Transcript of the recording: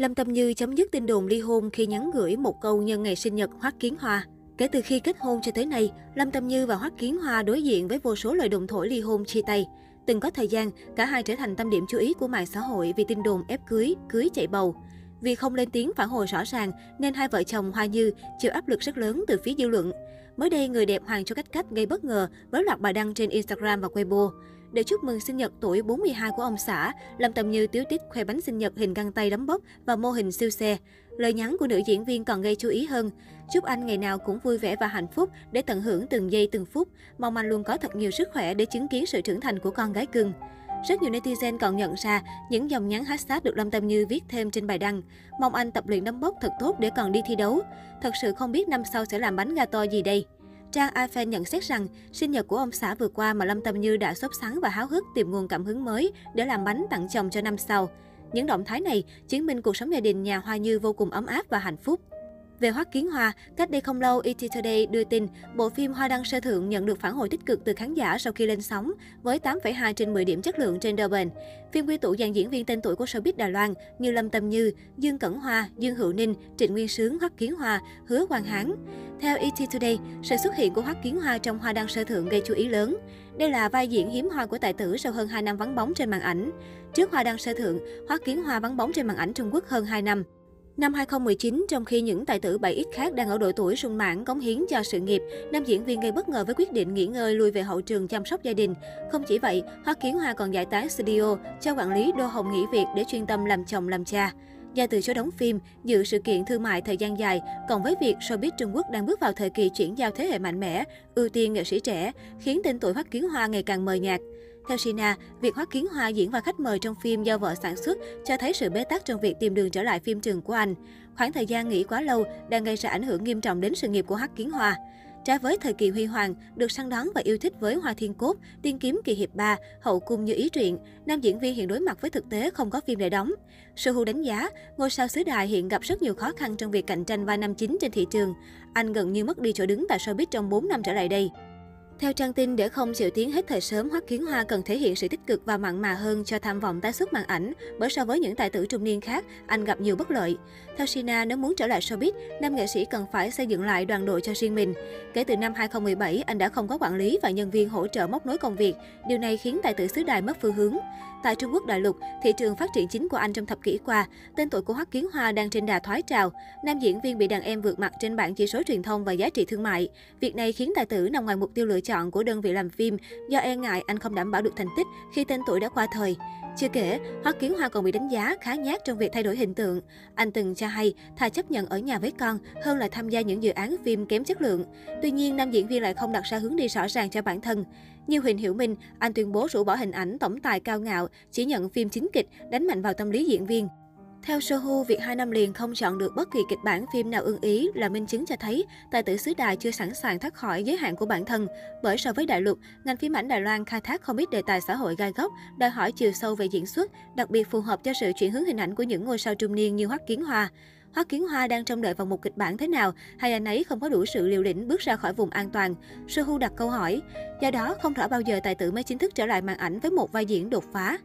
Lâm Tâm Như chấm dứt tin đồn ly hôn khi nhắn gửi một câu nhân ngày sinh nhật Hoắc Kiến Hoa. Kể từ khi kết hôn cho tới nay, Lâm Tâm Như và Hoắc Kiến Hoa đối diện với vô số lời đồn thổi ly hôn chia tay. Từng có thời gian, cả hai trở thành tâm điểm chú ý của mạng xã hội vì tin đồn ép cưới, cưới chạy bầu. Vì không lên tiếng phản hồi rõ ràng nên hai vợ chồng Hoa Như chịu áp lực rất lớn từ phía dư luận. Mới đây, người đẹp Hoàng Cho Cách Cách gây bất ngờ với loạt bài đăng trên Instagram và Weibo. Để chúc mừng sinh nhật tuổi 42 của ông xã, Lâm Tầm Như tiếu tít khoe bánh sinh nhật hình găng tay đấm bóp và mô hình siêu xe. Lời nhắn của nữ diễn viên còn gây chú ý hơn. Chúc anh ngày nào cũng vui vẻ và hạnh phúc để tận hưởng từng giây từng phút. Mong anh luôn có thật nhiều sức khỏe để chứng kiến sự trưởng thành của con gái cưng. Rất nhiều netizen còn nhận ra những dòng nhắn hashtag được Lâm Tâm Như viết thêm trên bài đăng. Mong anh tập luyện đấm bốc thật tốt để còn đi thi đấu. Thật sự không biết năm sau sẽ làm bánh gato gì đây. Trang iFan nhận xét rằng, sinh nhật của ông xã vừa qua mà Lâm Tâm Như đã sốt sắng và háo hức tìm nguồn cảm hứng mới để làm bánh tặng chồng cho năm sau. Những động thái này chứng minh cuộc sống gia đình nhà Hoa Như vô cùng ấm áp và hạnh phúc. Về Hoắc Kiến Hoa, cách đây không lâu, ET Today đưa tin bộ phim Hoa Đăng Sơ Thượng nhận được phản hồi tích cực từ khán giả sau khi lên sóng, với 8,2 trên 10 điểm chất lượng trên Durban. Phim quy tụ dàn diễn viên tên tuổi của showbiz Đài Loan như Lâm Tâm Như, Dương Cẩn Hoa, Dương Hữu Ninh, Trịnh Nguyên Sướng, Hoắc Kiến Hoa, Hứa Quang Hán. Theo ET Today, sự xuất hiện của Hoắc Kiến Hoa trong Hoa Đăng Sơ Thượng gây chú ý lớn. Đây là vai diễn hiếm hoa của tài tử sau hơn 2 năm vắng bóng trên màn ảnh. Trước Hoa Đăng Sơ Thượng, Hoắc Kiến Hoa vắng bóng trên màn ảnh Trung Quốc hơn 2 năm. Năm 2019, trong khi những tài tử 7X khác đang ở độ tuổi sung mãn cống hiến cho sự nghiệp, nam diễn viên gây bất ngờ với quyết định nghỉ ngơi lui về hậu trường chăm sóc gia đình. Không chỉ vậy, Hoa Kiến Hoa còn giải tán studio cho quản lý Đô Hồng nghỉ việc để chuyên tâm làm chồng làm cha. Do từ số đóng phim, dự sự kiện thương mại thời gian dài, còn với việc showbiz Trung Quốc đang bước vào thời kỳ chuyển giao thế hệ mạnh mẽ, ưu tiên nghệ sĩ trẻ, khiến tên tuổi Hoa Kiến Hoa ngày càng mờ nhạt. Theo Sina, việc Hoắc Kiến Hoa diễn vai khách mời trong phim do vợ sản xuất cho thấy sự bế tắc trong việc tìm đường trở lại phim trường của anh. Khoảng thời gian nghỉ quá lâu đang gây ra ảnh hưởng nghiêm trọng đến sự nghiệp của Hoắc Kiến Hoa. Trái với thời kỳ huy hoàng, được săn đón và yêu thích với Hoa Thiên Cốt, Tiên Kiếm Kỳ Hiệp 3, Hậu Cung như ý truyện, nam diễn viên hiện đối mặt với thực tế không có phim để đóng. Hu đánh giá, ngôi sao xứ đài hiện gặp rất nhiều khó khăn trong việc cạnh tranh vai nam chính trên thị trường. Anh gần như mất đi chỗ đứng tại showbiz trong 4 năm trở lại đây. Theo trang tin, để không chịu tiếng hết thời sớm, Hoắc Kiến Hoa cần thể hiện sự tích cực và mặn mà hơn cho tham vọng tái xuất màn ảnh, bởi so với những tài tử trung niên khác, anh gặp nhiều bất lợi. Theo Sina, nếu muốn trở lại showbiz, nam nghệ sĩ cần phải xây dựng lại đoàn đội cho riêng mình. Kể từ năm 2017, anh đã không có quản lý và nhân viên hỗ trợ móc nối công việc. Điều này khiến tài tử xứ đài mất phương hướng. Tại Trung Quốc đại lục, thị trường phát triển chính của anh trong thập kỷ qua, tên tuổi của Hoắc Kiến Hoa đang trên đà thoái trào. Nam diễn viên bị đàn em vượt mặt trên bảng chỉ số truyền thông và giá trị thương mại. Việc này khiến tài tử nằm ngoài mục tiêu lựa chọn của đơn vị làm phim do e ngại anh không đảm bảo được thành tích khi tên tuổi đã qua thời. Chưa kể, Hoắc Kiến Hoa còn bị đánh giá khá nhát trong việc thay đổi hình tượng. Anh từng cho hay thà chấp nhận ở nhà với con hơn là tham gia những dự án phim kém chất lượng. Tuy nhiên, nam diễn viên lại không đặt ra hướng đi rõ ràng cho bản thân. Như Huỳnh Hiểu Minh, anh tuyên bố rũ bỏ hình ảnh tổng tài cao ngạo, chỉ nhận phim chính kịch, đánh mạnh vào tâm lý diễn viên. Theo Sohu, việc hai năm liền không chọn được bất kỳ kịch bản phim nào ưng ý là minh chứng cho thấy tài tử xứ đài chưa sẵn sàng thoát khỏi giới hạn của bản thân. Bởi so với đại lục, ngành phim ảnh Đài Loan khai thác không ít đề tài xã hội gai góc, đòi hỏi chiều sâu về diễn xuất, đặc biệt phù hợp cho sự chuyển hướng hình ảnh của những ngôi sao trung niên như Hoắc Kiến Hoa. Hoắc Kiến Hoa đang trông đợi vào một kịch bản thế nào hay anh ấy không có đủ sự liều lĩnh bước ra khỏi vùng an toàn? Sohu đặt câu hỏi. Do đó, không rõ bao giờ tài tử mới chính thức trở lại màn ảnh với một vai diễn đột phá.